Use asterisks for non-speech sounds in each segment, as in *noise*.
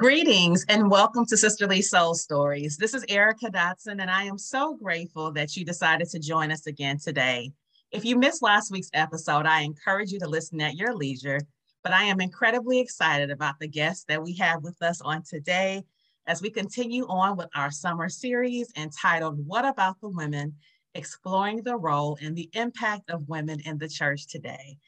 Greetings and welcome to Sisterly Soul Stories. This is Erica Dotson, and I am so grateful that you decided to join us again today. If you missed last week's episode, I encourage you to listen at your leisure, but I am incredibly excited about the guests that we have with us on today as we continue on with our summer series entitled What About the Women? Exploring the Role and the Impact of Women in the Church Today.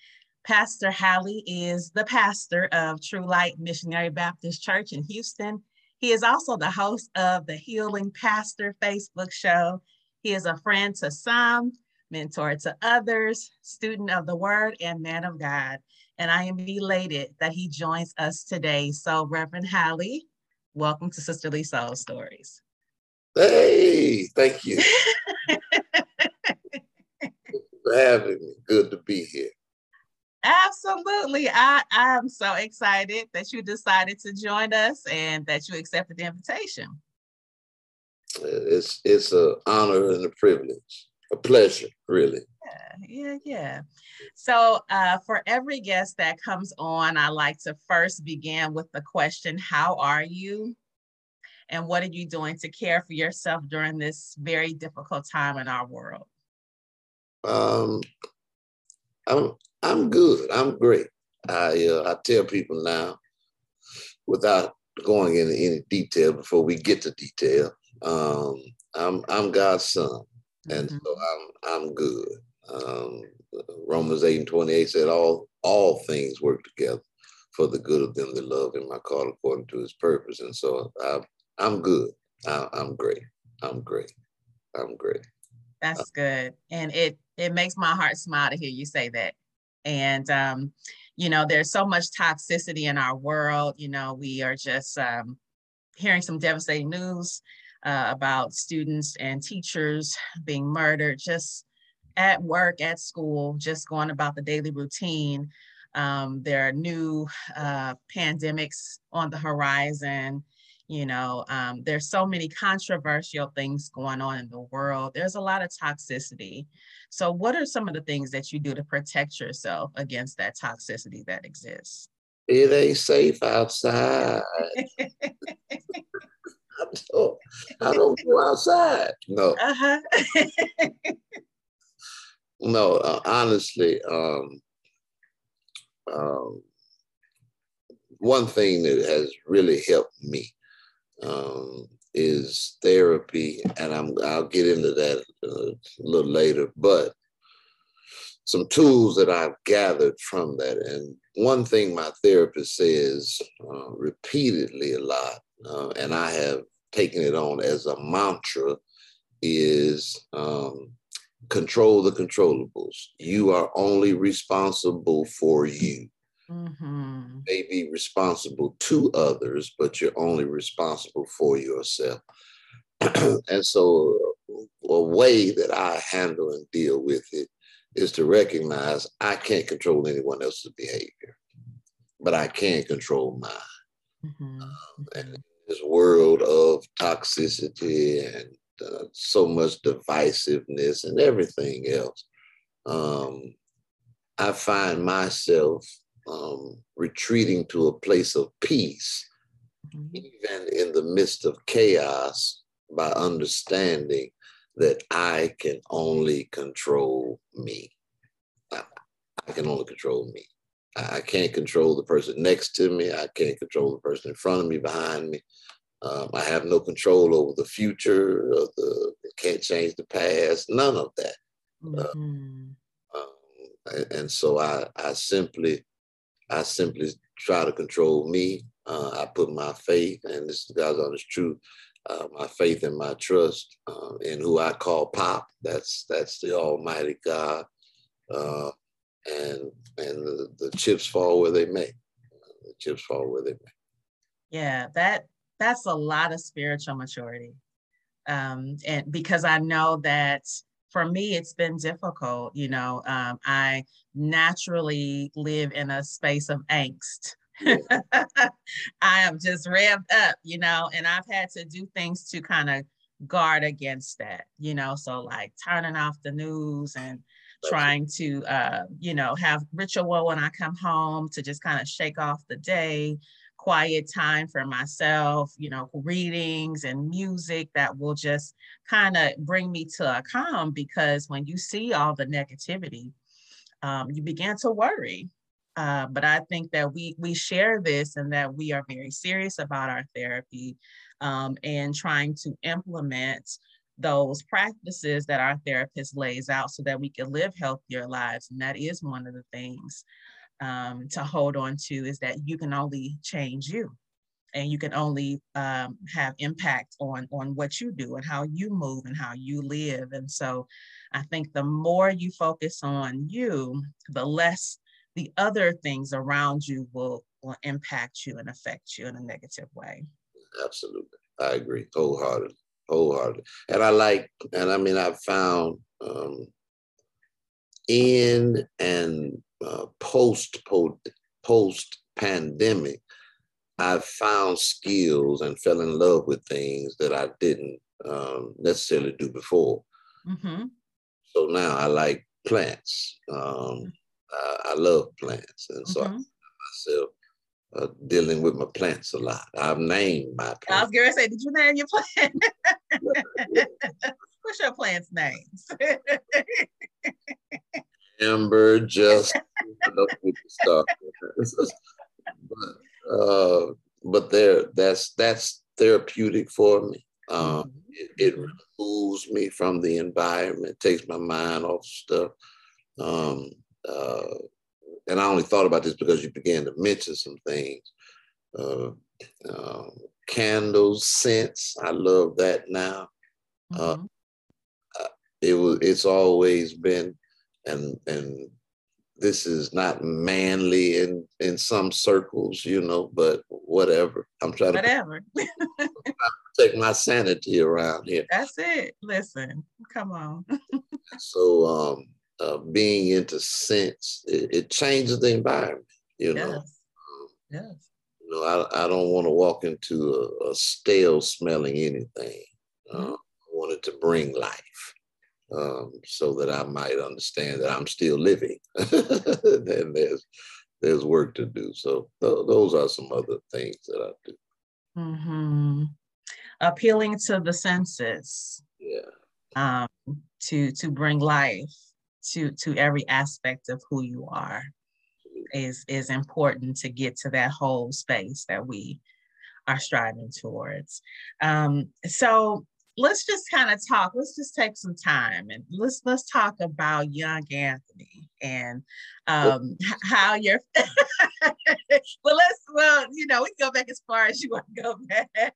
Pastor Hallie is the pastor of True Light Missionary Baptist Church in Houston. He is also the host of the Healing Pastor Facebook show. He is a friend to some, mentor to others, student of the word, and man of God. And I am elated that he joins us today. So, Reverend Hallie, welcome to Sisterly Soul Stories. Hey, *laughs* thank you for having me. Good to be here. Absolutely. I, I'm so excited that you decided to join us and that you accepted the invitation. It's it's an honor and a privilege, a pleasure, really. Yeah, yeah, yeah. So uh, for every guest that comes on, I like to first begin with the question, how are you? And what are you doing to care for yourself during this very difficult time in our world? Um, I'm I'm good. I'm great. I uh, I tell people now, without going into any detail before we get to detail, um, I'm I'm God's son, and mm-hmm. so I'm I'm good. Um, Romans eight and twenty eight said all all things work together for the good of them that love Him, I call according to His purpose. And so I, I'm good. I, I'm great. I'm great. I'm great. That's good, and it it makes my heart smile to hear you say that and, um, you know, there's so much toxicity in our world. You know, we are just um, hearing some devastating news uh, about students and teachers being murdered just at work, at school, just going about the daily routine. Um, there are new uh, pandemics on the horizon. You know, um, there's so many controversial things going on in the world. There's a lot of toxicity. So, what are some of the things that you do to protect yourself against that toxicity that exists? It ain't safe outside. *laughs* I, don't, I don't go outside. No. Uh-huh. no, uh, honestly, um, um, one thing that has really helped me um, is therapy, and I'm I'll get into that uh, a little later. But some tools that I've gathered from that, and one thing my therapist says uh, repeatedly a lot, uh, and I have taken it on as a mantra, is um, control the controllables. You are only responsible for you. Mm-hmm. May be responsible to others, but you're only responsible for yourself. *clears throat* and so, a way that I handle and deal with it is to recognize I can't control anyone else's behavior, but I can control mine. Mm-hmm. Um, and this world of toxicity and uh, so much divisiveness and everything else, um, I find myself um, retreating to a place of peace, mm-hmm. even in the midst of chaos, by understanding that I can only control me. I, I can only control me. I, I can't control the person next to me. I can't control the person in front of me, behind me. Um, I have no control over the future. Or the can't change the past. None of that. Mm-hmm. Uh, um, and, and, so I, I simply I simply try to control me. Uh, I put my faith, and this is God's honest truth, uh, my faith and my trust uh, in who I call Pop. That's that's the Almighty God, uh, and and the, the, chips fall where they may. The chips fall where they may. Yeah, that that's a lot of spiritual maturity, um, and because I know that for me, it's been difficult. You know, um, I naturally live in a space of angst. *laughs* I am just revved up, you know, and I've had to do things to kind of guard against that, you know, so like turning off the news and trying to, uh, you know, have ritual when I come home to just kind of shake off the day quiet time for myself, you know, readings and music that will just kind of bring me to a calm because when you see all the negativity, um, you begin to worry. Uh, but I think that we we share this and that we are very serious about our therapy um, and trying to implement those practices that our therapist lays out so that we can live healthier lives. And that is one of the things um, to hold on to is that you can only change you. And you can only um, have impact on on what you do and how you move and how you live. And so i think the more you focus on you the less the other things around you will will impact you and affect you in a negative way. Absolutely. I agree wholeheartedly wholeheartedly. And i like and i mean i've found um, in and uh, post post pandemic, I found skills and fell in love with things that I didn't um, necessarily do before. Mm-hmm. So now I like plants. Um, I, I, love plants, and so mm-hmm. I myself uh, dealing with my plants a lot. I've named my plants. I was going to say, did you name your plant? *laughs* What's your plant's names? *laughs* Amber just stuff. but uh, but there that's that's therapeutic for me. Um, mm-hmm. it, it, removes me from the environment, takes my mind off stuff. Um, uh, and I only thought about this because you began to mention some things. Uh, uh, candles, scents, I love that now. Uh, mm-hmm. Uh, it was. It's always been and and this is not manly in in some circles, you know, but whatever. I'm trying whatever. to *laughs* take my sanity around here. That's it. Listen, come on. *laughs* so um uh, being into sense, it, it, changes the environment, you know. Yes. Um, yes. You know, I, I don't want to walk into a, a stale smelling anything. Mm-hmm. Uh, I wanted to bring life um, so that I might understand that I'm still living. *laughs* and there's there's work to do. So th- those are some other things that I do. Mm-hmm. Appealing to the senses. Yeah. Um, to to bring life to to every aspect of who you are is is important to get to that whole space that we are striving towards. Um, so let's just kind of talk. Let's just take some time and let's let's talk about young Anthony and um, how you're. *laughs* well, let's well, you know, we can go back as far as you want to go *laughs* back.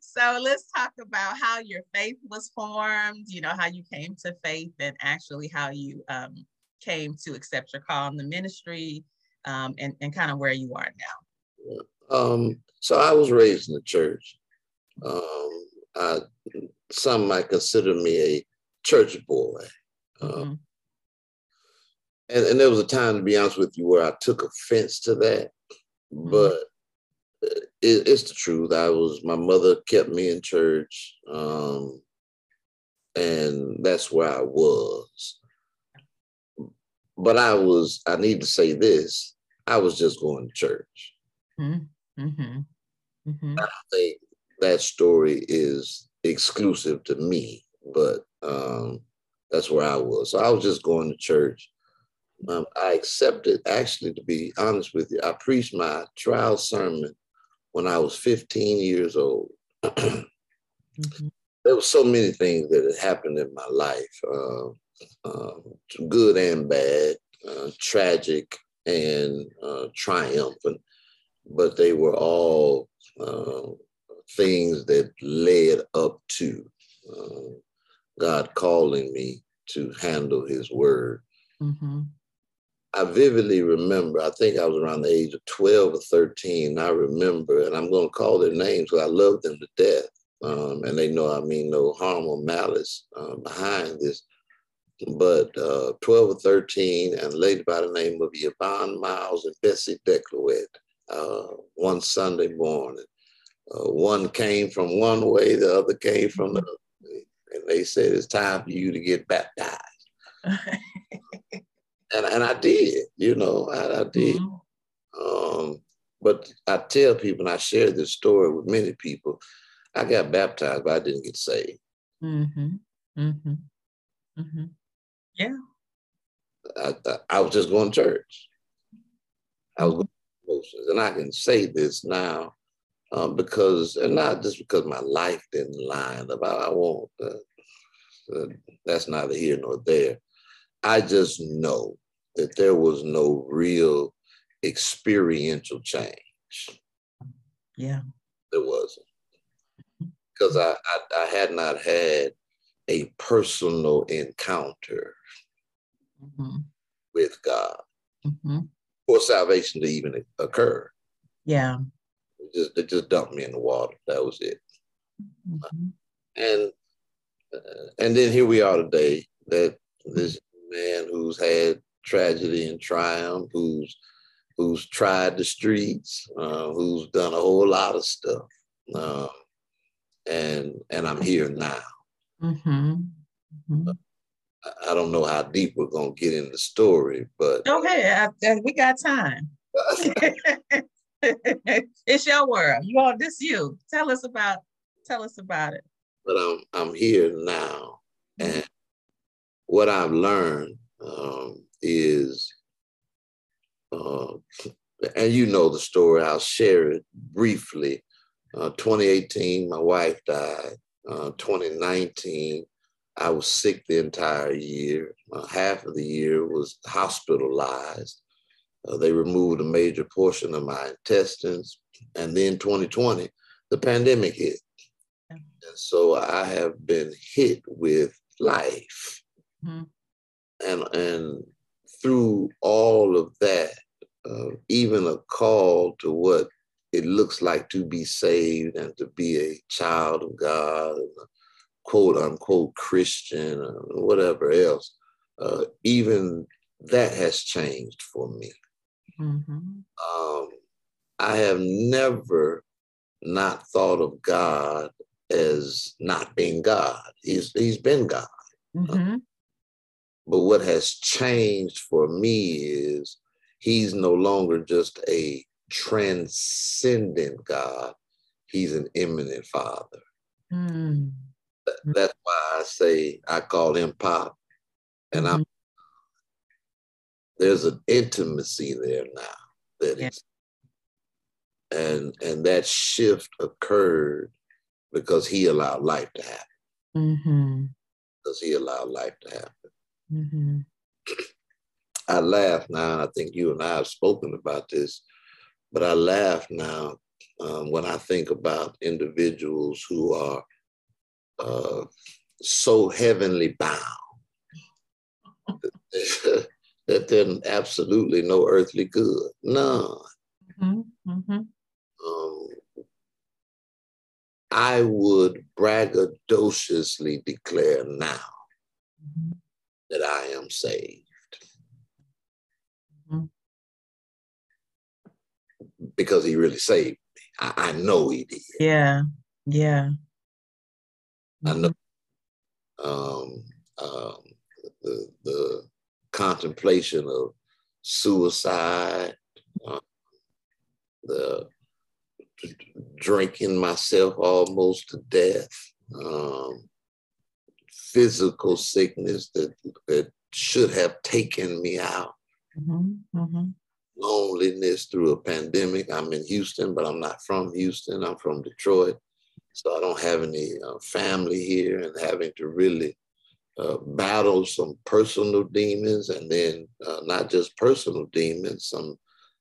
so let's talk about how your faith was formed. You know, how you came to faith and actually how you um, came to accept your call in the ministry, um, and and kind of where you are now. Um, so I was raised in the church. Um, uh, some might consider me a church boy. Um, mm-hmm. and, and there was a time, to be honest with you, where I took offense to that. Mm-hmm. But it, it's the truth. I was, my mother kept me in church. Um, and that's where I was. But I was, I need to say this, I was just going to church. Mm-hmm. mm-hmm. mm-hmm. I think that story is exclusive to me, but um, that's where I was. So I was just going to church. Um, I accepted, actually, to be honest with you, I preached my trial sermon when I was 15 years old. *clears throat* mm-hmm. There were so many things that had happened in my life, uh, uh, good and bad, uh, tragic and uh, triumphant, but they were all uh, things that led up to uh, God calling me to handle His word. Mm-hmm. I vividly remember, I think I was around the age of 12 or 13. I remember, and I'm going to call their names because I love them to death. Um, and they know I mean no harm or malice uh, behind this. But uh, 12 or 13, and a lady by the name of Yvonne Miles and Bessie Decloette, uh, one Sunday morning, uh, one came from one way, the other came from the other way. And they said, it's time for you to get baptized. *laughs* and, and I did, you know, I, I did. Mm-hmm. Um, but I tell people, and I share this story with many people. I got baptized, but I didn't get saved. Mm-hmm. Mm-hmm. Mm-hmm. Yeah. I, I, I, was just going to church. I was going emotions, and I can say this now um, because, and not just because my life didn't line up. I, I won't. Uh, uh, that's neither here nor there. I just know that there was no real experiential change. Yeah. There wasn't. Because I, I, I had not had a personal encounter mm-hmm. with God mm-hmm. for salvation to even occur. Yeah. It just, it just dumped me in the water. That was it. Mm-hmm. And uh, and then here we are today that this man who's had tragedy and triumph, who's who's tried the streets, uh, who's done a whole lot of stuff, uh, and and I'm here now. Mm-hmm. Mm-hmm. I, I don't know how deep we're gonna get in the story, but okay, we got time. *laughs* *laughs* it's your world. You all this you. Tell us about tell us about it. But I'm I'm here now, mm-hmm. and what I've learned um, is, uh, and you know the story, I'll share it briefly. Uh, 2018, my wife died. Uh, 2019, I was sick the entire year. Uh, half of the year was hospitalized. Uh, they removed a major portion of my intestines. And then 2020, the pandemic hit. And so I have been hit with life. Mm-hmm. And, and through all of that, uh, even a call to what it looks like to be saved and to be a child of God, and a quote unquote Christian, or whatever else, uh, even that has changed for me. Mm-hmm. Um, I have never not thought of God as not being God. He's he's been God. Mm-hmm. But what has changed for me is he's no longer just a transcendent God, he's an immanent father. Mm. That's why I say I call him Pop. And mm-hmm. I'm there's an intimacy there now that yeah. is and and that shift occurred because he allowed life to happen. Mm-hmm. Because he allowed life to happen. Mm-hmm. I laugh now. I think you and I have spoken about this, but I laugh now um, when I think about individuals who are uh, so heavenly bound *laughs* *laughs* that they're absolutely no earthly good. None. Mm-hmm. Mm-hmm. Um, I would braggadociously declare now mm-hmm that I am saved. Mm-hmm. Because he really saved me. I, I, know he did. Yeah, yeah. I know um, um, the, the contemplation of suicide, uh, the drinking myself almost to death, um, physical sickness that, that should have taken me out. Mm-hmm, mm-hmm. Loneliness through a pandemic. I'm in Houston, but I'm not from Houston. I'm from Detroit. So I don't have any uh, family here and having to really uh, battle some personal demons and then uh, not just personal demons, some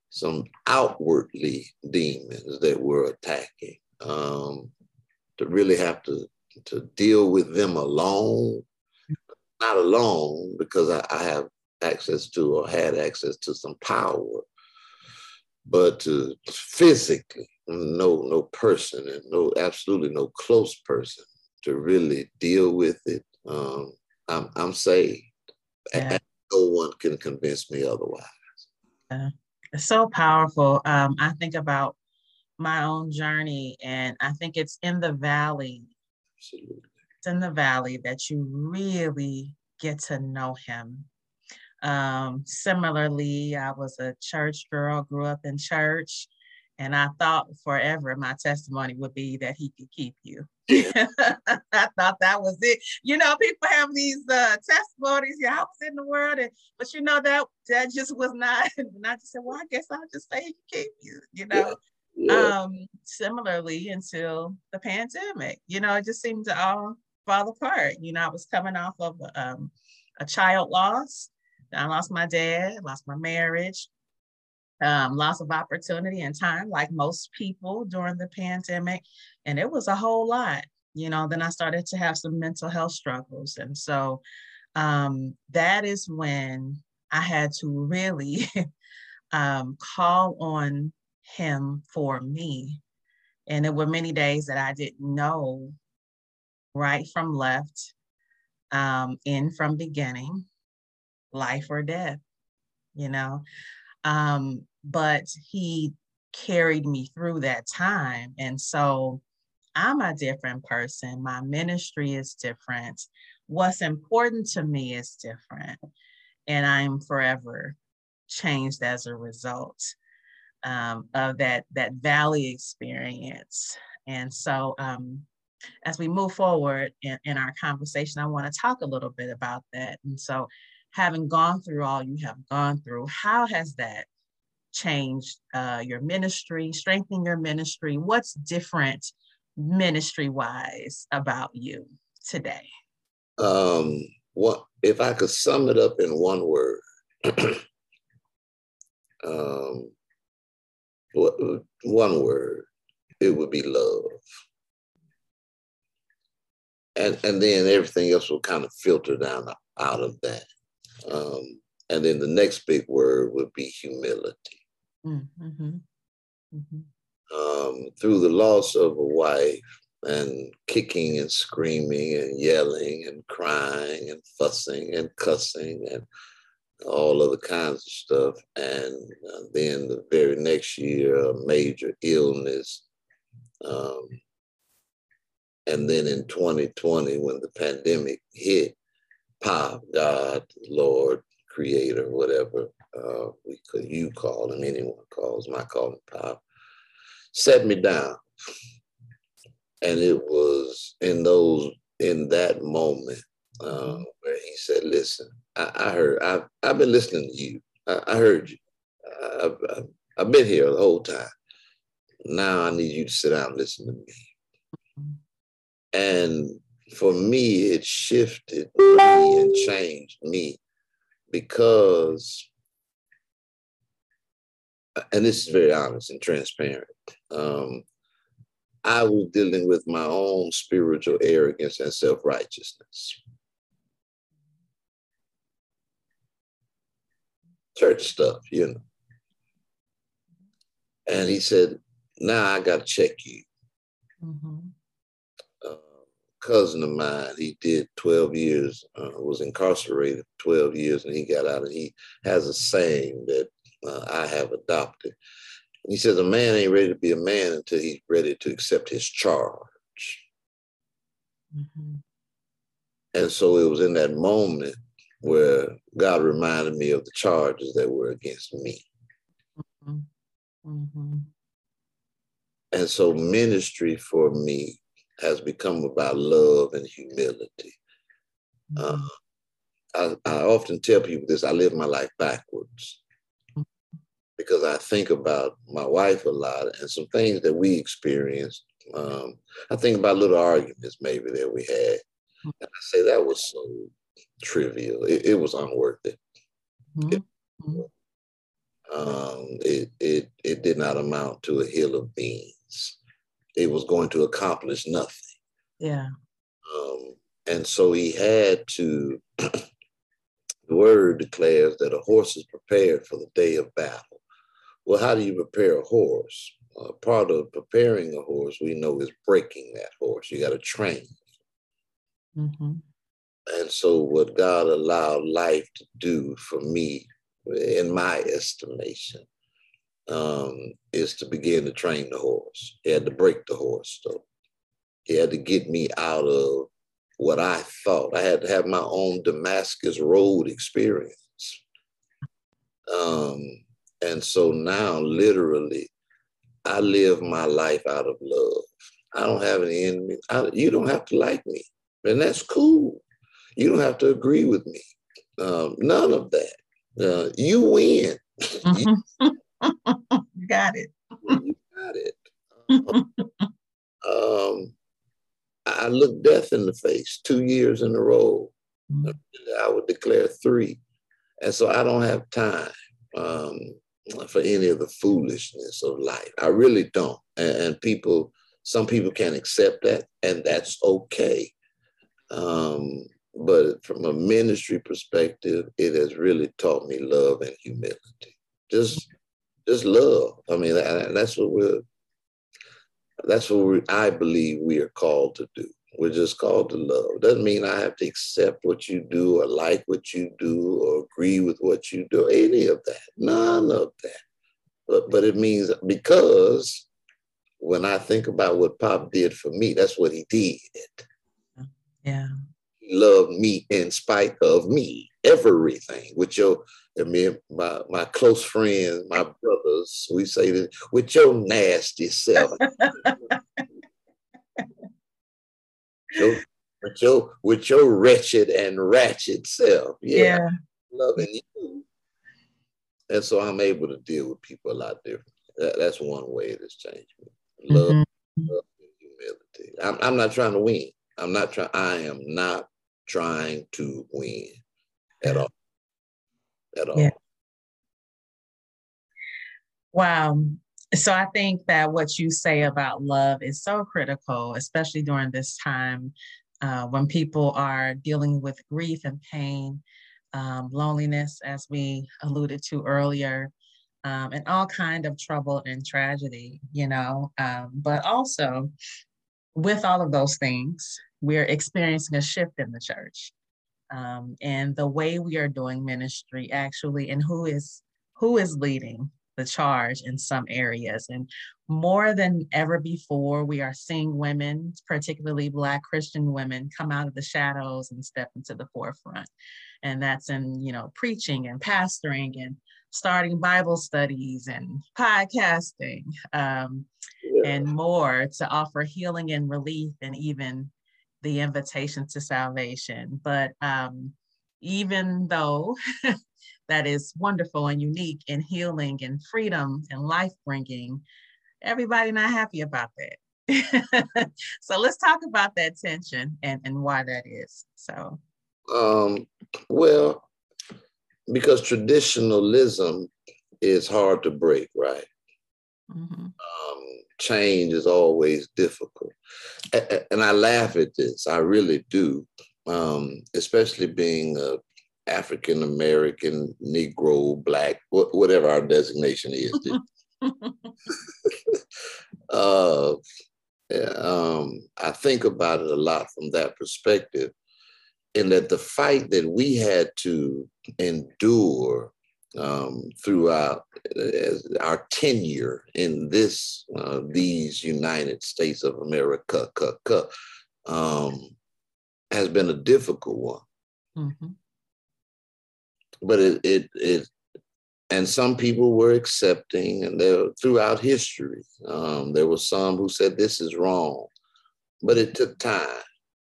some outwardly demons that were attacking. Um, to really have to to deal with them alone, not alone because I, I have access to or had access to some power, but to physically, no, no person and no, absolutely no close person to really deal with it. Um, I'm, I'm saved. Yeah. And no one can convince me otherwise. Yeah. It's so powerful. Um, I think about my own journey, and I think it's in the valley Absolutely. It's in the valley that you really get to know him. Um, similarly, I was a church girl, grew up in church, And I thought forever my testimony would be that he could keep you. *laughs* I thought that was it. You know, people have these uh, testimonies. Yeah, I was in the world, and but you know that that just was not. *laughs* And I just said, well, I guess I'll just say he can keep you. You know. Yeah. Yeah. Um, similarly, until the pandemic, you know, it just seemed to all fall apart. You know, I was coming off of um, a child loss. I lost my dad, lost my marriage, um, loss of opportunity and time, like most people during the pandemic. And it was a whole lot. You know, then I started to have some mental health struggles. And so um, that is when I had to really *laughs* um, call on him for me. And there were many days that I didn't know right from left, um, in from beginning, life or death, you know. Um, but he carried me through that time. And so I'm a different person. My ministry is different. What's important to me is different. And I'm forever changed as a result um, of that, that valley experience. And so um, as we move forward in, in our conversation, I want to talk a little bit about that. And so having gone through all you have gone through, how has that changed uh, your ministry, strengthening your ministry? What's different ministry wise about you today? Um, what if I could sum it up in one word? *clears throat* um, one word, it would be love. And, and then everything else will kind of filter down out of that. Um, and then the next big word would be humility. Mm-hmm. Mm-hmm. Um, through the loss of a wife and kicking and screaming and yelling and crying and fussing and cussing and all other kinds of stuff. And uh, then the very next year, a major illness. Um, and then in 2020, when the pandemic hit, Pop, God, Lord, Creator, whatever, uh, we could you call him, anyone calls him, I call him Pop, set me down. And it was in those, in that moment uh, where he said, listen, I, I, heard, I've, I've been listening to you. I, I heard you. I've, I've, I've been here the whole time. Now I need you to sit down and listen to me. And for me, it shifted me and changed me because and this is very honest and transparent. Um, I was dealing with my own spiritual arrogance and self righteousness. Church stuff, you know. And he said, Now I got to check you. Mm-hmm. Uh, cousin of mine, he did 12 years, uh, was incarcerated 12 years, and he got out. And he has a saying that uh, I have adopted. And he says, a man ain't ready to be a man until he's ready to accept his charge. Mm-hmm. And so it was in that moment where God reminded me of the charges that were against me. Mm-hmm. Mm-hmm. And so ministry for me has become about love and humility. Mm-hmm. Uh, I, I often tell people this I live my life backwards because I think about my wife a lot and some things that we experienced. Um, I think about little arguments maybe that we had. And I say that was so trivial. It, it was unworth it. Mm-hmm. It, um, it, it, it did not amount to a hill of beans. It was going to accomplish nothing. Yeah. Um, and so he had to, *clears throat* the word declares that a horse is prepared for the day of battle. Well, how do you prepare a horse? Uh, part of preparing a horse, we know, is breaking that horse. You got to train. Mm-hmm. And so, what God allowed life to do for me, in my estimation, um, is to begin to train the horse. He had to break the horse, though. He had to get me out of what I thought. I had to have my own Damascus Road experience. Um, and so now, literally, I live my life out of love. I don't have any enemies. I, you don't have to like me, and that's cool. You don't have to agree with me. Um, none of that. Uh, you win. *laughs* you got it. you got it. um, I looked death in the face two years in a row. Mm-hmm. I would declare three. And so I don't have time um, for any of the foolishness of life. I really don't. And, and, people, some people can't accept that, and that's okay. Um, but from a ministry perspective, it has really taught me love and humility. Just, just love. I mean, that's what we're. That's what we, I believe we are called to do. We're just called to love. Doesn't mean I have to accept what you do or like what you do or agree with what you do, any of that. None of that. But, but it means because when I think about what Pop did for me, that's what he did. Yeah. He loved me in spite of me, everything. With your, I mean, my, my close friends, my brothers, we say that with your nasty self. *laughs* your, with your with your wretched and ratchet self. Yeah, yeah. Loving you. And so I'm able to deal with people a lot different. That, that's one way it has changed me. Love, mm-hmm. love and humility. I'm, I'm not trying to win. I'm not trying, I am not trying to win at all. At all. Yeah. Wow so I think that what you say about love is so critical, especially during this time uh, when people are dealing with grief and pain, um, loneliness, as we alluded to earlier, um, and all kind of trouble and tragedy, you know. Um, but also, with all of those things, we're experiencing a shift in the church, um, and the way we are doing ministry, actually, and who is who is leading the charge in some areas. And more than ever before, we are seeing women, particularly Black Christian women, come out of the shadows and step into the forefront. And that's in, you know, preaching and pastoring and starting Bible studies and podcasting um, yeah. and more to offer healing and relief and even the invitation to salvation. But um, even though *laughs* that is wonderful and unique and healing and freedom and life bringing, everybody not happy about that. *laughs* so let's talk about that tension and, and why that is. So, um, well, because traditionalism is hard to break, right? Mm-hmm. Um, change is always difficult. And I laugh at this, I really do, um, especially being a African American, Negro, Black, whatever our designation is. *laughs* *laughs* uh, um, I think about it a lot from that perspective, and that the fight that we had to endure um, throughout our tenure in this uh, these United States of America um, has been a difficult one. Mm-hmm but it it it and some people were accepting and there throughout history um, there were some who said this is wrong. But it took time.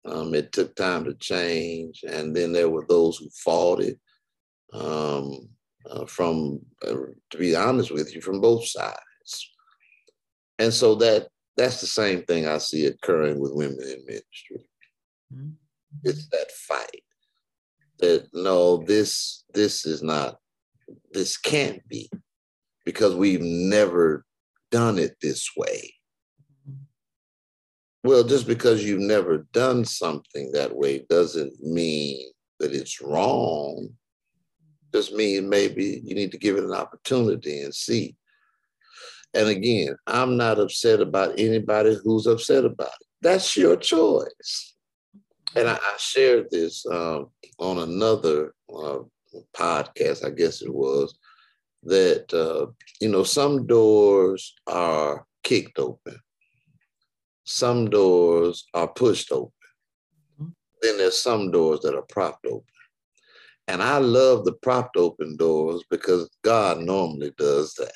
Um, it took time to change and then there were those who fought it um, uh, from uh, to be honest with you from both sides. And so that that's the same thing i see occurring with women in ministry. Mm-hmm. it's that fight that no, this this is not, this can't be, because we've never done it this way. Well, just because you've never done something that way doesn't mean that it's wrong. Just means maybe you need to give it an opportunity and see. And again, I'm not upset about anybody who's upset about it. That's your choice and I, I shared this um, on another uh, podcast, I guess it was, that uh, you know some doors are kicked open, some doors are pushed open, mm-hmm. then there's some doors that are propped open. And I love the propped open doors because God normally does that.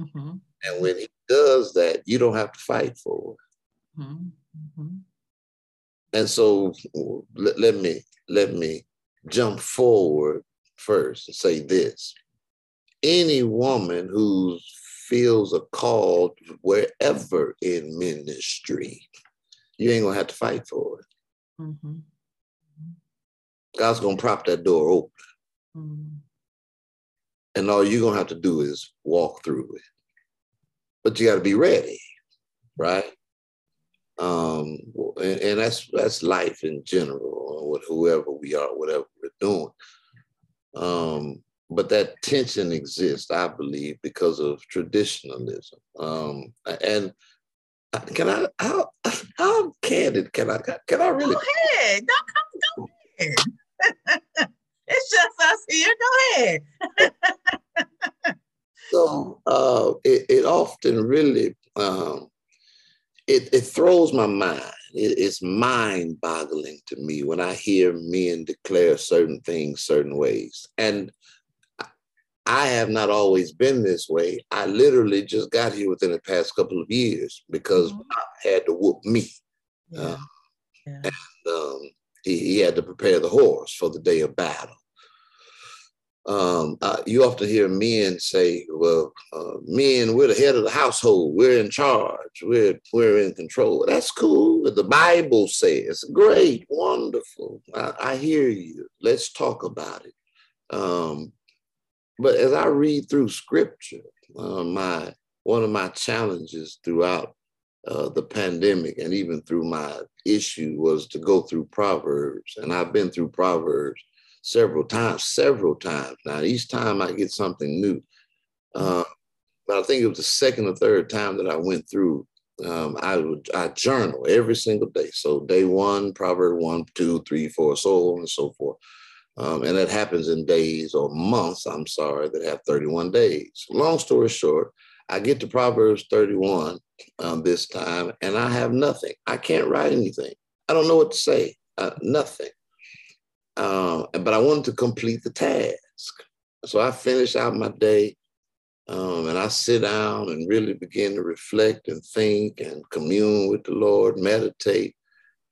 Mm-hmm. And when he does that, you don't have to fight for it. Mm-hmm. And so let, let me let me jump forward first and say this. Any woman who feels a call wherever in ministry, you ain't gonna have to fight for it. Mm-hmm. God's gonna prop that door open. Mm-hmm. And all you're gonna have to do is walk through it. But you gotta be ready, right? Um, and, and that's that's life in general, whoever we are, whatever we're doing. Um, but that tension exists, I believe, because of traditionalism. Um, and can I how *laughs* how candid can I can I really go ahead? No, come go ahead. *laughs* it's just us here. Go ahead. *laughs* so uh, it, it often really um, it, it throws my mind. It, it's mind boggling to me when I hear men declare certain things certain ways. And I have not always been this way. I literally just got here within the past couple of years because mm-hmm. I had to whoop me. Yeah. Uh, yeah. And um, he, he, had to prepare the horse for the day of battle. Um, uh, you often hear men say, well, uh, men, we're the head of the household. We're in charge. We're, we're in control. That's cool. The Bible says, great, wonderful. I, I hear you. Let's talk about it. Um, but as I read through scripture, uh, my one of my challenges throughout uh, the pandemic and even through my issue was to go through Proverbs. And I've been through Proverbs several times, several times. Now, each time I get something new. Uh, but I think it was the second or third time that I went through. Um, I would I journal every single day. So day one, proverb one, two, three, four, so on and so forth. Um, and that happens in days or months, I'm sorry, that have 31 days. Long story short, I get to Proverbs 31 um, this time and I have nothing. I can't write anything. I don't know what to say, uh, nothing. Um, but I wanted to complete the task. So I finish out my day um, and I sit down and really begin to reflect and think and commune with the Lord, meditate.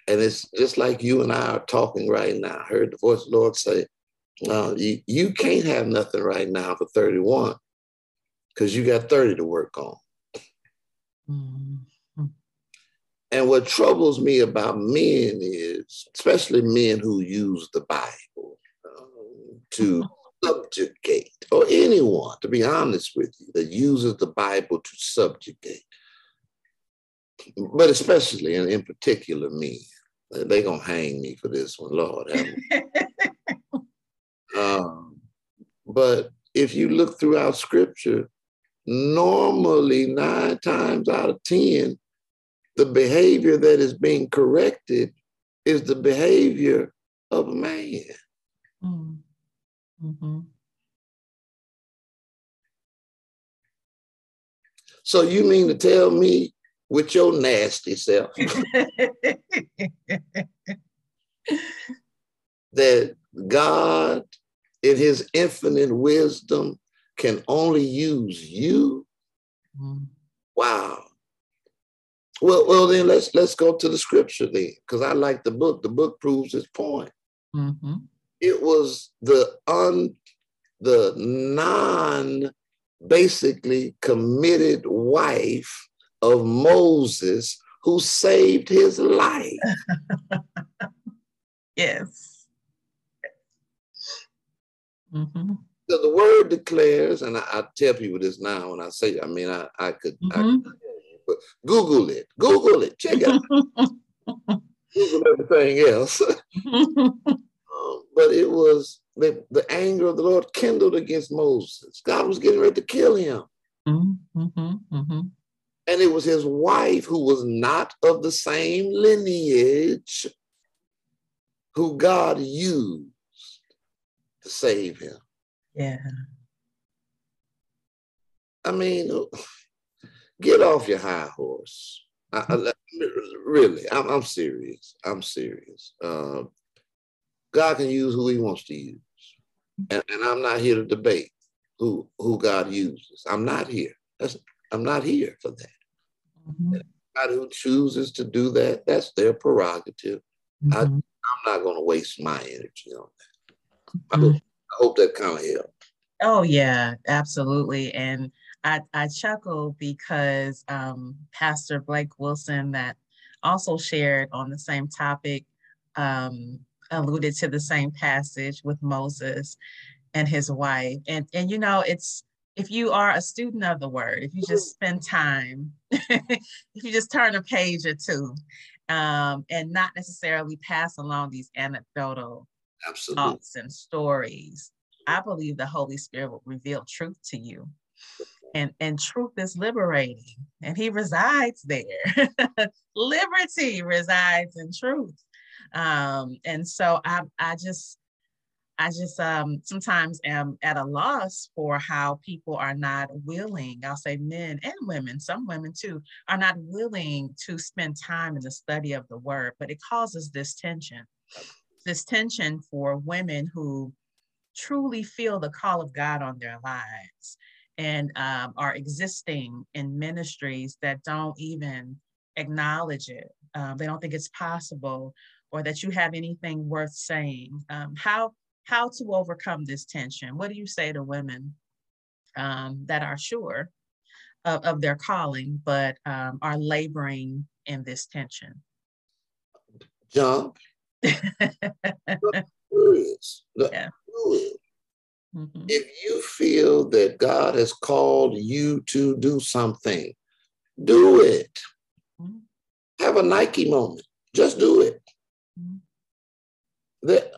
And it's just like you and I are talking right now. I heard the voice of the Lord say, uh, you, you can't have nothing right now for 31 because you got 30 to work on. Mm-hmm. And what troubles me about men is, especially men who use the Bible um, to subjugate, or anyone, to be honest with you, that uses the Bible to subjugate, but especially and in particular me. They're going to hang me for this one, Lord. *laughs* um, but if you look throughout scripture, normally nine times out of 10, the behavior that is being corrected is the behavior of a man. Mm. Mm-hmm. So you mean to tell me with your nasty self *laughs* that God in his infinite wisdom can only use you? Mm-hmm. Wow. Well, well, then let's let's go to the scripture then, because I like the book. The book proves its point. Mm-hmm. It was the un the non basically committed wife of Moses who saved his life. *laughs* yes. Mm-hmm. So the word declares, and I, I, tell people this now when I say, I mean, I, I could, mm-hmm. I could but Google it, Google it, check it out. *laughs* Google everything else. *laughs* um, but it was the, the anger of the Lord kindled against Moses. God was getting ready to kill him. Mm-hmm, mm-hmm. And it was his wife who was not of the same lineage who God used to save him. Yeah. I mean, get off your high horse. I, I, really, I'm, I'm, serious. I'm serious. Uh, God can use who he wants to use. And, and I'm not here to debate who, who God uses. I'm not here. That's, I'm not here for that. Mm-hmm. Anybody who chooses to do that, that's their prerogative. Mm-hmm. I, am not going to waste my energy on that. I, hope, I hope that kind of helps. Oh yeah, absolutely. And I, I chuckle because um, Pastor Blake Wilson, that also shared on the same topic, um, alluded to the same passage with Moses and his wife. And and you know, it's if you are a student of the word, if you just spend time, *laughs* if you just turn a page or two, um, and not necessarily pass along these anecdotal Absolutely. thoughts and stories, I believe the Holy Spirit will reveal truth to you. And, and truth is liberating, and he resides there. *laughs* Liberty resides in truth. Um, and so I, I just, I just um, sometimes am at a loss for how people are not willing, I'll say men and women, some women too, are not willing to spend time in the study of the word, but it causes this tension. This tension for women who truly feel the call of God on their lives and um, are existing in ministries that don't even acknowledge it. Um, they don't think it's possible or that you have anything worth saying. Um, how how to overcome this tension? What do you say to women um, that are sure of, of their calling but um, are laboring in this tension? Jump. *laughs* yeah. Mm-hmm. If you feel that God has called you to do something, do it. Mm-hmm. Have a Nike moment. Just do it. Mm-hmm. That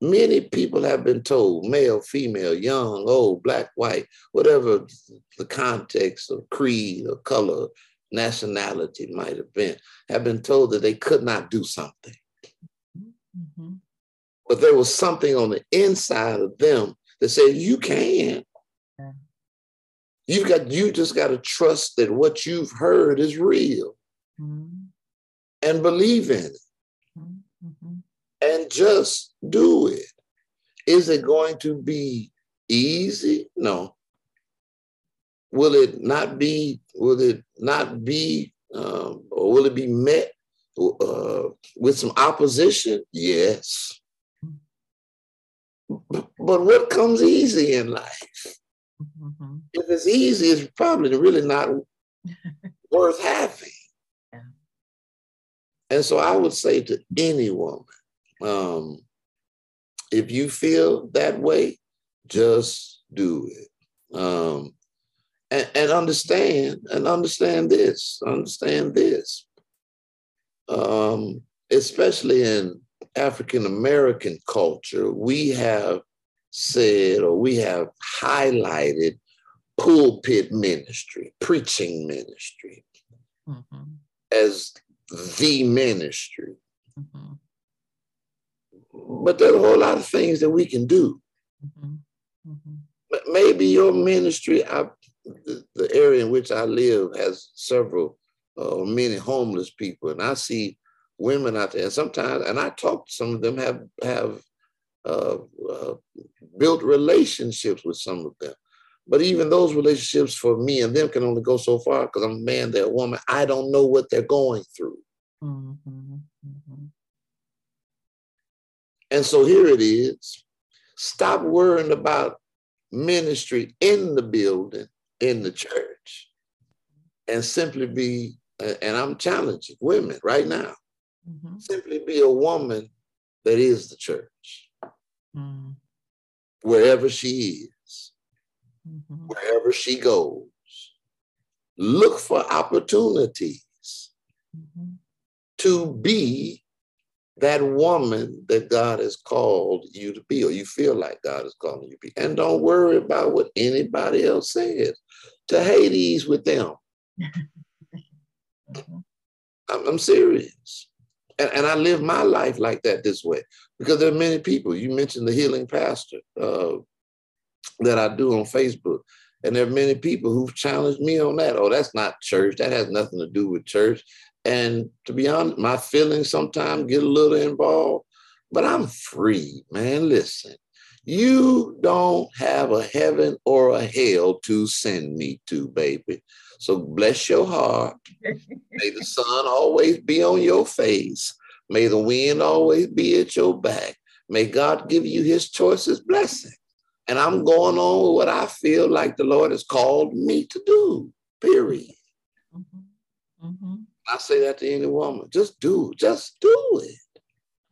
many people have been told, male, female, young, old, black, white, whatever the context of creed or color, nationality might have been, have been told that they could not do something. Mm-hmm but there was something on the inside of them that said you can. Yeah. You've got you just got to trust that what you've heard is real mm-hmm. and believe in it. Mm-hmm. And just do it. Is it going to be easy? No. Will it not be, will it not be, um, or will it be met uh, with some opposition? Yes. But what comes easy in life? Mm-hmm. If it's easy, it's probably really not worth having. *laughs* Yeah. And so I would say to any woman, um, if you feel that way, just do it. Um, and, and, understand, and understand this, understand this. Um, especially in African American culture, we have said or we have highlighted pulpit ministry, preaching ministry mm-hmm. as the ministry. Mm-hmm. But there are a whole lot of things that we can do. Mm-hmm. But maybe your ministry, I, the, area in which I live has several, uh, many homeless people, and I see women out there, and sometimes, and I talk to some of them have have uh, uh, built relationships with some of them. But even those relationships for me and them can only go so far because I'm a man, they're a woman. I don't know what they're going through. Mm-hmm. Mm-hmm. And so here it is. Stop worrying about ministry in the building, in the church, and simply be, and I'm challenging women right now Mm-hmm. Simply be a woman that is the church. Mm. Wherever she is, mm-hmm. wherever she goes, look for opportunities mm-hmm. to be that woman that God has called you to be, or you feel like God is calling you to be. And don't worry about what anybody else says. To Hades with them. *laughs* Mm-hmm. I'm, I'm serious and, and I live my life like that this way because there are many people. You mentioned the healing pastor uh, that I do on Facebook, and there are many people who've challenged me on that. Oh, that's not church. That has nothing to do with church. And to be honest, my feelings sometimes get a little involved, but I'm free, man. Listen, You don't have a heaven or a hell to send me to, baby. So bless your heart. May the sun always be on your face. May the wind always be at your back. May God give you his choicest blessing. And I'm going on with what I feel like the Lord has called me to do, period. Mm-hmm. Mm-hmm. I say that to any woman, just do, just do it.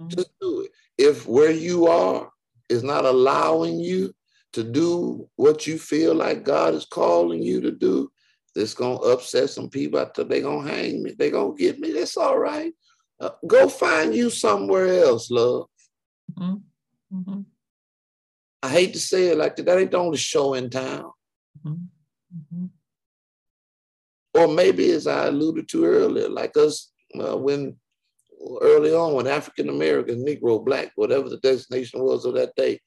Mm-hmm. Just do it. If where you are is not allowing you to do what you feel like God is calling you to do, it's gonna upset some people. I they're gonna hang me. They're gonna get me. That's all right. Uh, go find you somewhere else, love. Mm-hmm. Mm-hmm. I hate to say it like that. That ain't the only show in town. Mm-hmm. mm-hmm. Or maybe, as I alluded to earlier, like us uh, when early on, when African American, Negro, Black, whatever the designation was of that day,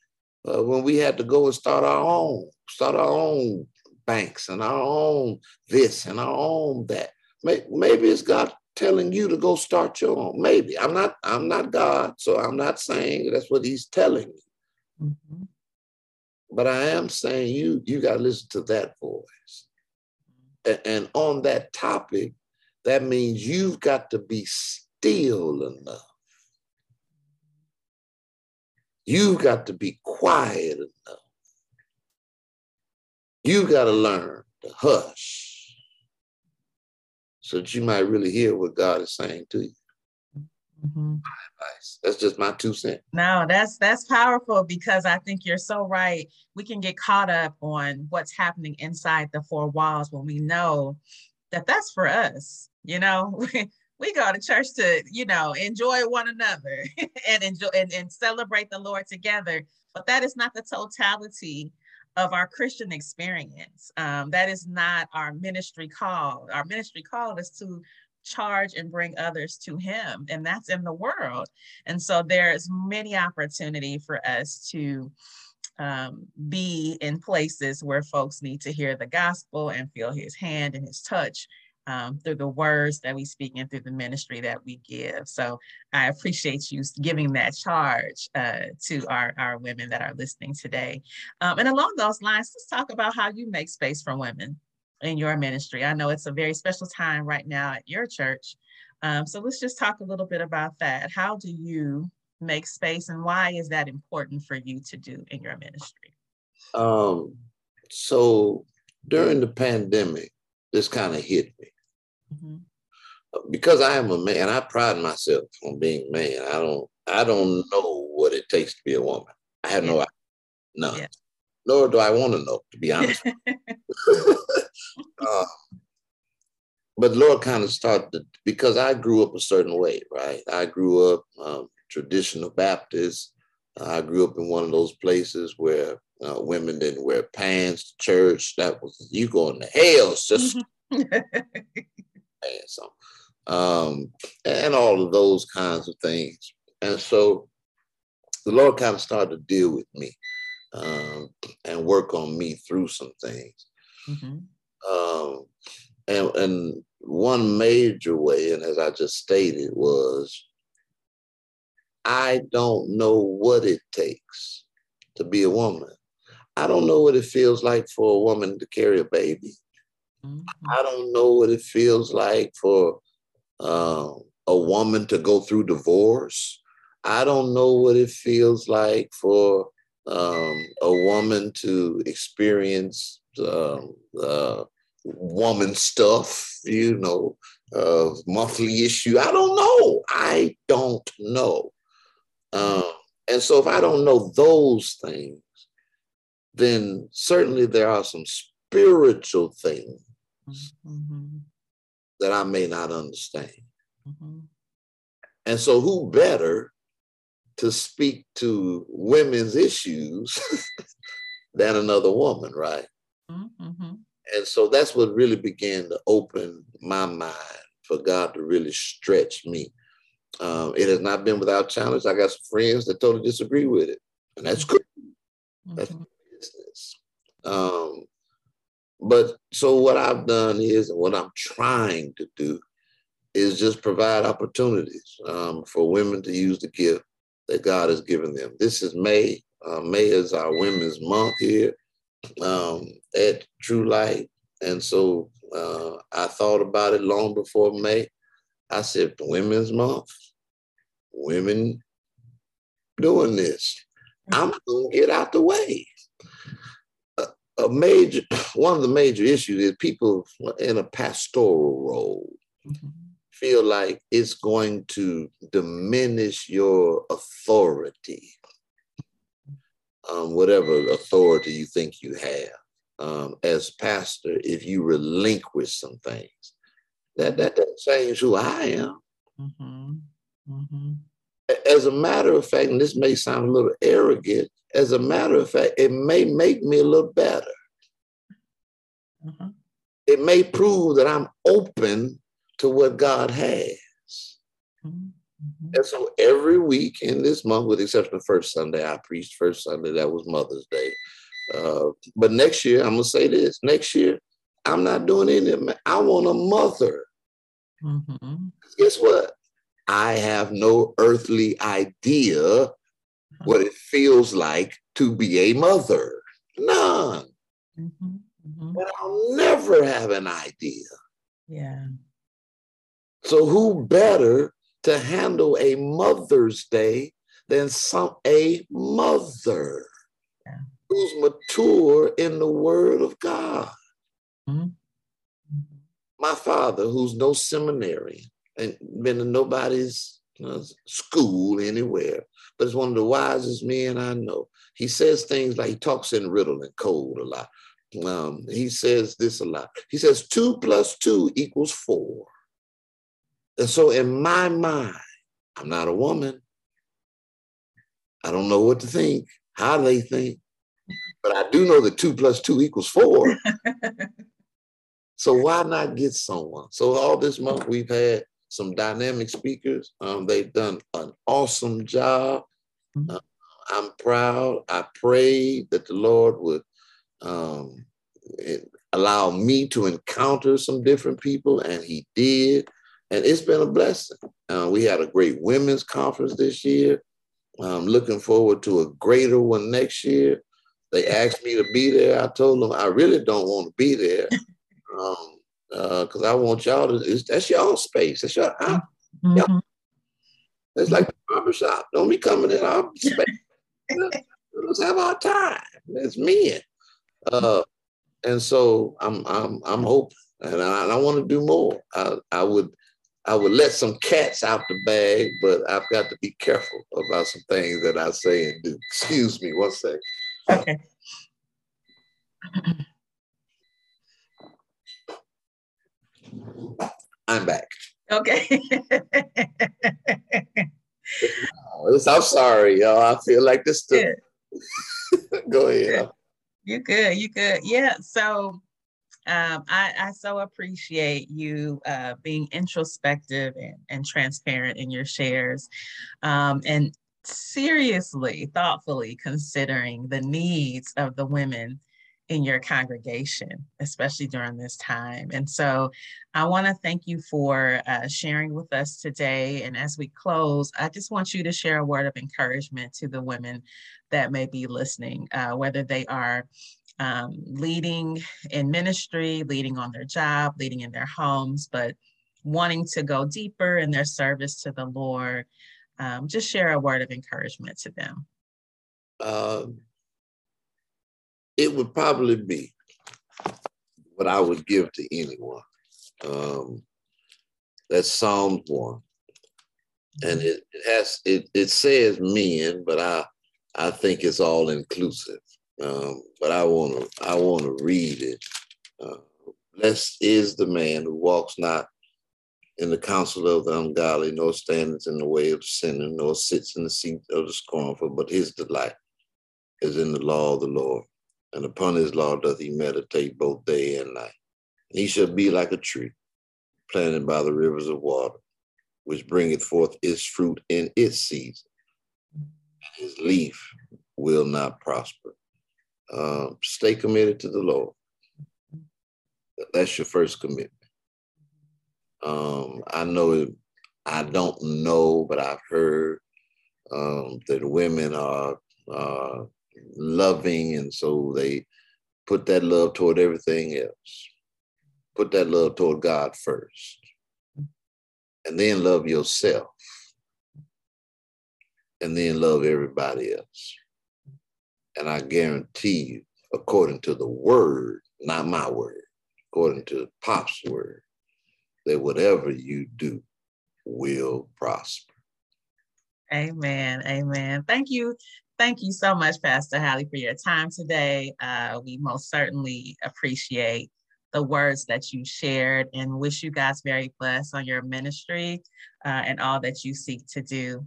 uh, when we had to go and start our own, start our own banks and our own this and our own that. Maybe it's God telling you to go start your own. Maybe I'm not. I'm not God, so I'm not saying that's what He's telling me. Mm-hmm. But I am saying you. You got to listen to that voice. And, and on that topic, that means you've got to be still enough. You've got to be quiet enough. You got to learn to hush so that you might really hear what God is saying to you. Mm-hmm. That's just my two cents. No, that's that's powerful because I think you're so right. We can get caught up on what's happening inside the four walls when we know that that's for us. You know, *laughs* we go to church to you know enjoy one another *laughs* and enjoy and, and celebrate the Lord together. But that is not the totality of our Christian experience. Um, that is not our ministry call. Our ministry call is to charge and bring others to him and that's in the world and so there's many opportunity for us to um, be in places where folks need to hear the gospel and feel his hand and his touch um, through the words that we speak and through the ministry that we give. So I appreciate you giving that charge uh, to our, our women that are listening today. Um, and along those lines, let's talk about how you make space for women in your ministry. I know it's a very special time right now at your church. Um, so let's just talk a little bit about that. How do you make space and why is that important for you to do in your ministry? Um, so during the pandemic, this kind of hit me. Mm-hmm. Because I am a man, I pride myself on being a man. I don't I don't know what it takes to be a woman. I have yeah. no idea. None. Yeah. Nor do I want to know, to be honest. uh, *laughs* *laughs* but Lord kind of started because I grew up a certain way, right? I grew up um, traditional Baptist. I grew up in one of those places where uh, women didn't wear pants to church. That was you going to hell, sister. *laughs* so, um, and all of those kinds of things. And so the Lord kind of started to deal with me um, and work on me through some things. Mm-hmm. Um, and, and one major way, and as I just stated, was I don't know what it takes to be a woman. I don't know what it feels like for a woman to carry a baby. Mm-hmm. I don't know what it feels like for uh, a woman to go through divorce. I don't know what it feels like for um, a woman to experience um, uh, woman stuff, you know, uh, monthly issue. I don't know. I don't know. Um, and so if I don't know those things, then certainly there are some spiritual things mm-hmm. that I may not understand. Mm-hmm. And so, who better to speak to women's issues *laughs* than another woman, right? Mm-hmm. And so that's what really began to open my mind for God to really stretch me. Um, it has not been without challenge. I got some friends that totally disagree with it, and that's good. That's mm-hmm. business. Um, but so what I've done is, what I'm trying to do, is just provide opportunities um, for women to use the gift that God has given them. This is May. Uh, May is our Women's Month here um, at True Light. And so uh, I thought about it long before May. I said, Women's Month, women doing this. I'm going to get out the way. A, major, *clears throat* one of the major issues is people in a pastoral role mm-hmm. feel like it's going to diminish your authority, um, whatever authority you think you have um, as pastor if you relinquish some things. That that doesn't change who I am. Mm-hmm. Mm-hmm. As a matter of fact, and this may sound a little arrogant, as a matter of fact, it may make me a little better. Mm-hmm. It may prove that I'm open to what God has. Mm-hmm. And so every week in this month, with the exception of first Sunday, I preached first Sunday, that was Mother's Day. Uh, but next year, I'm gonna say this. Next year, I'm not doing any. I want a mother. Mm-hmm. Guess what? I have no earthly idea what it feels like to be a mother. None. Mm-hmm. Mm-hmm. But I'll never have an idea. Yeah. So who better to handle a Mother's Day than some a mother? Yeah who's mature in the word of God. Mm-hmm. My father, who's no seminarian and been to nobody's you know, school anywhere, but is one of the wisest men I know. He says things like he talks in riddle and code a lot. Um, he says this a lot. He says two plus two equals four. And so in my mind, I'm not a woman. I don't know what to think, how they think, but I do know that two plus two equals four. *laughs* so why not get someone? So all this month we've had some dynamic speakers. Um, they've done an awesome job. Mm-hmm. Uh, I'm proud. I pray that the Lord would um, allow me to encounter some different people, and He did. And it's been a blessing. Uh, we had a great women's conference this year. I'm looking forward to a greater one next year. They asked me to be there. I told them I really don't want to be there *laughs* because uh, I want y'all to. that's y'all space. That's your house. Mm-hmm. It's like the barbershop. Don't be coming in our space. Let's have our time. It's me. Uh, and so I'm I'm I'm hoping, and I, I want to do more. I, I would I would let some cats out the bag, but I've got to be careful about some things that I say and do. *laughs* Excuse me, one second. Okay. I'm back. Okay. I'm sorry, y'all. I feel like this. Still... *laughs* Go ahead. You good. You good. Yeah. So um, I, I, so appreciate you uh, being introspective and, and, transparent in your shares. Um, and seriously, thoughtfully considering the needs of the women in your congregation, especially during this time. And so I want to thank you for uh, sharing with us today. And as we close, I just want you to share a word of encouragement to the women that may be listening, uh, whether they are um, leading in ministry, leading on their job, leading in their homes, but wanting to go deeper in their service to the Lord um, just share a word of encouragement to them. Um, it would probably be what I would give to anyone. Um, that's Psalm 1. And it, it has it, it says men, but I I think it's all inclusive. Um, but I want to I want to read it. Uh, blessed is the man who walks not in the counsel of the ungodly, nor stands in the way of the sinner, nor sits in the seat of the scornful, but his delight is in the law of the Lord. And upon his law doth he meditate both day and night. And he shall be like a tree planted by the rivers of water, which bringeth forth its fruit in its season. His leaf will not prosper. Uh, stay committed to the Lord. That's your first commitment. Um, I know, I don't know, but I've heard um, that women are uh, loving, and so they put that love toward everything else. Put that love toward God first, and then love yourself, and then love everybody else. And I guarantee you, according to the word, not my word, according to Pop's word, that whatever you do will prosper. Amen. Amen. Thank you. Thank you so much, Pastor Hallie, for your time today. Uh, we most certainly appreciate the words that you shared and wish you guys very blessed on your ministry uh, and all that you seek to do.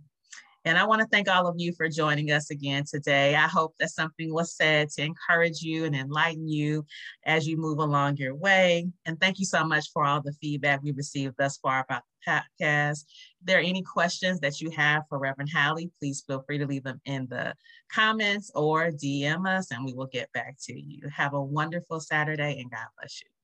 And I want to thank all of you for joining us again today. I hope that something was said to encourage you and enlighten you as you move along your way. And thank you so much for all the feedback we received thus far about the podcast. If there are any questions that you have for Reverend Hallie, please feel free to leave them in the comments or DM us and we will get back to you. Have a wonderful Saturday and God bless you.